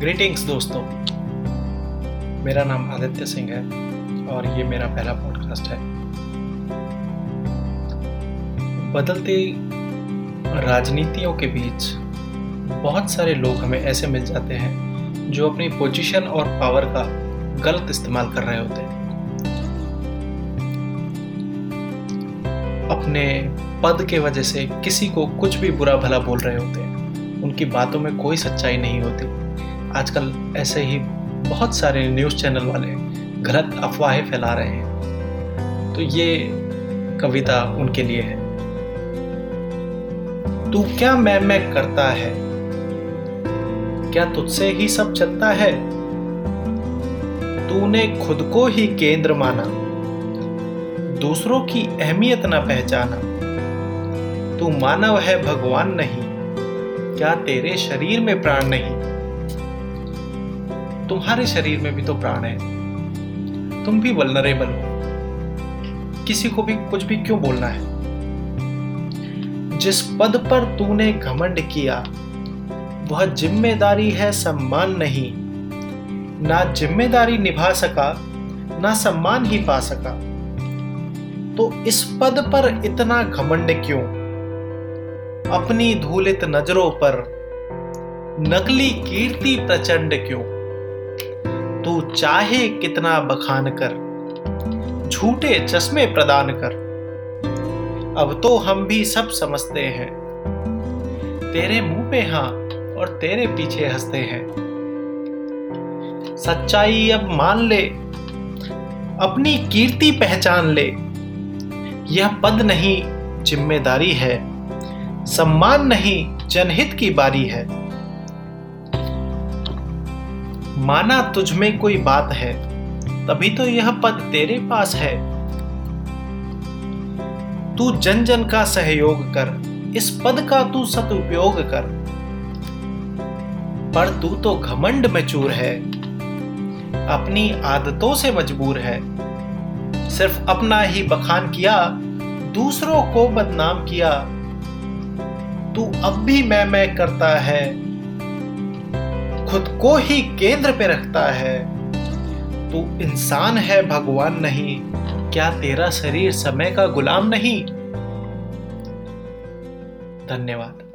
Greetings दोस्तों। मेरा नाम आदित्य सिंह है और ये मेरा पहला पॉडकास्ट है। बदलती राजनीतियों के बीच बहुत सारे लोग हमें ऐसे मिल जाते हैं जो अपनी पोजीशन और पावर का गलत इस्तेमाल कर रहे होते हैं। अपने पद के वजह से किसी को कुछ भी बुरा भला बोल रहे होते हैं, उनकी बातों में कोई सच्चाई नहीं होती। आजकल ऐसे ही बहुत सारे न्यूज़ चैनल वाले गलत अफवाहें फैला रहे हैं। तो ये कविता उनके लिए है। तू क्या मैं मैं करता है? क्या तुझसे ही सब चलता है? तूने खुद को ही केंद्र माना। दूसरों की अहमियत ना पहचाना। तू मानव है भगवान नहीं। क्या तेरे शरीर में प्राण नहीं? तुम्हारे शरीर में भी तो प्राण है। तुम भी वलनरेबल हो। किसी को भी कुछ भी क्यों बोलना है? जिस पद पर तूने घमंड किया, वह ज़िम्मेदारी है सम्मान नहीं। ना ज़िम्मेदारी निभा सका, ना सम्मान ही पा सका। तो इस पद पर इतना घमंड क्यों? अपनी धूलित नज़रों पर नकली कीर्ति प्रचंड क्यों? तू चाहे कितना बखान कर, झूठे चश्मे प्रदान कर। अब तो हम भी सब समझते हैं। तेरे मुँह पे हाँ और तेरे पीछे हँसते हैं। सच्चाई अब मान ले, अपनी कीर्ति पहचान ले। यह पद नहीं, ज़िम्मेदारी है। सम्मान नहीं, जनहित की बारी है। माना तुझ में कोई बात है, तभी तो यह पद तेरे पास है। तू जन जन का सहयोग कर, इस पद का तू सदुपयोग कर। पर तू तो घमंड में चूर है, अपनी आदतों से मजबूर है। सिर्फ़ अपना ही बखान किया, दूसरों को बदनाम किया। तू अब भी मैं मैं करता है खुद को ही केंद्र पे रखता है। तू इंसान है, भगवान नहीं। क्या तेरा शरीर समय का गुलाम नहीं? धन्यवाद।